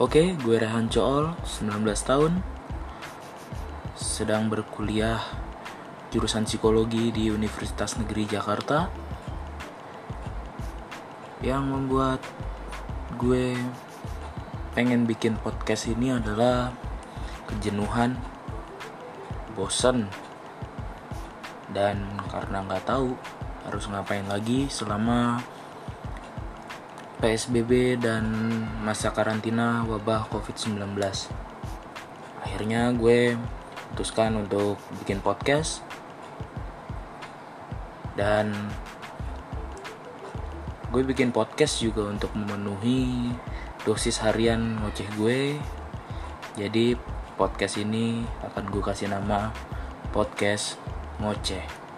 Oke, gue Rehan Cool, 19 tahun. Sedang berkuliah jurusan psikologi di Universitas Negeri Jakarta. Yang membuat gue pengen bikin podcast ini adalah kejenuhan, bosan, dan karena nggak tahu harus ngapain lagi selama PSBB dan masa karantina wabah COVID-19. Akhirnya gue putuskan untuk bikin podcast dan gue bikin podcast juga untuk memenuhi dosis harian ngoceh gue. Jadi podcast ini akan gue kasih nama podcast ngoceh.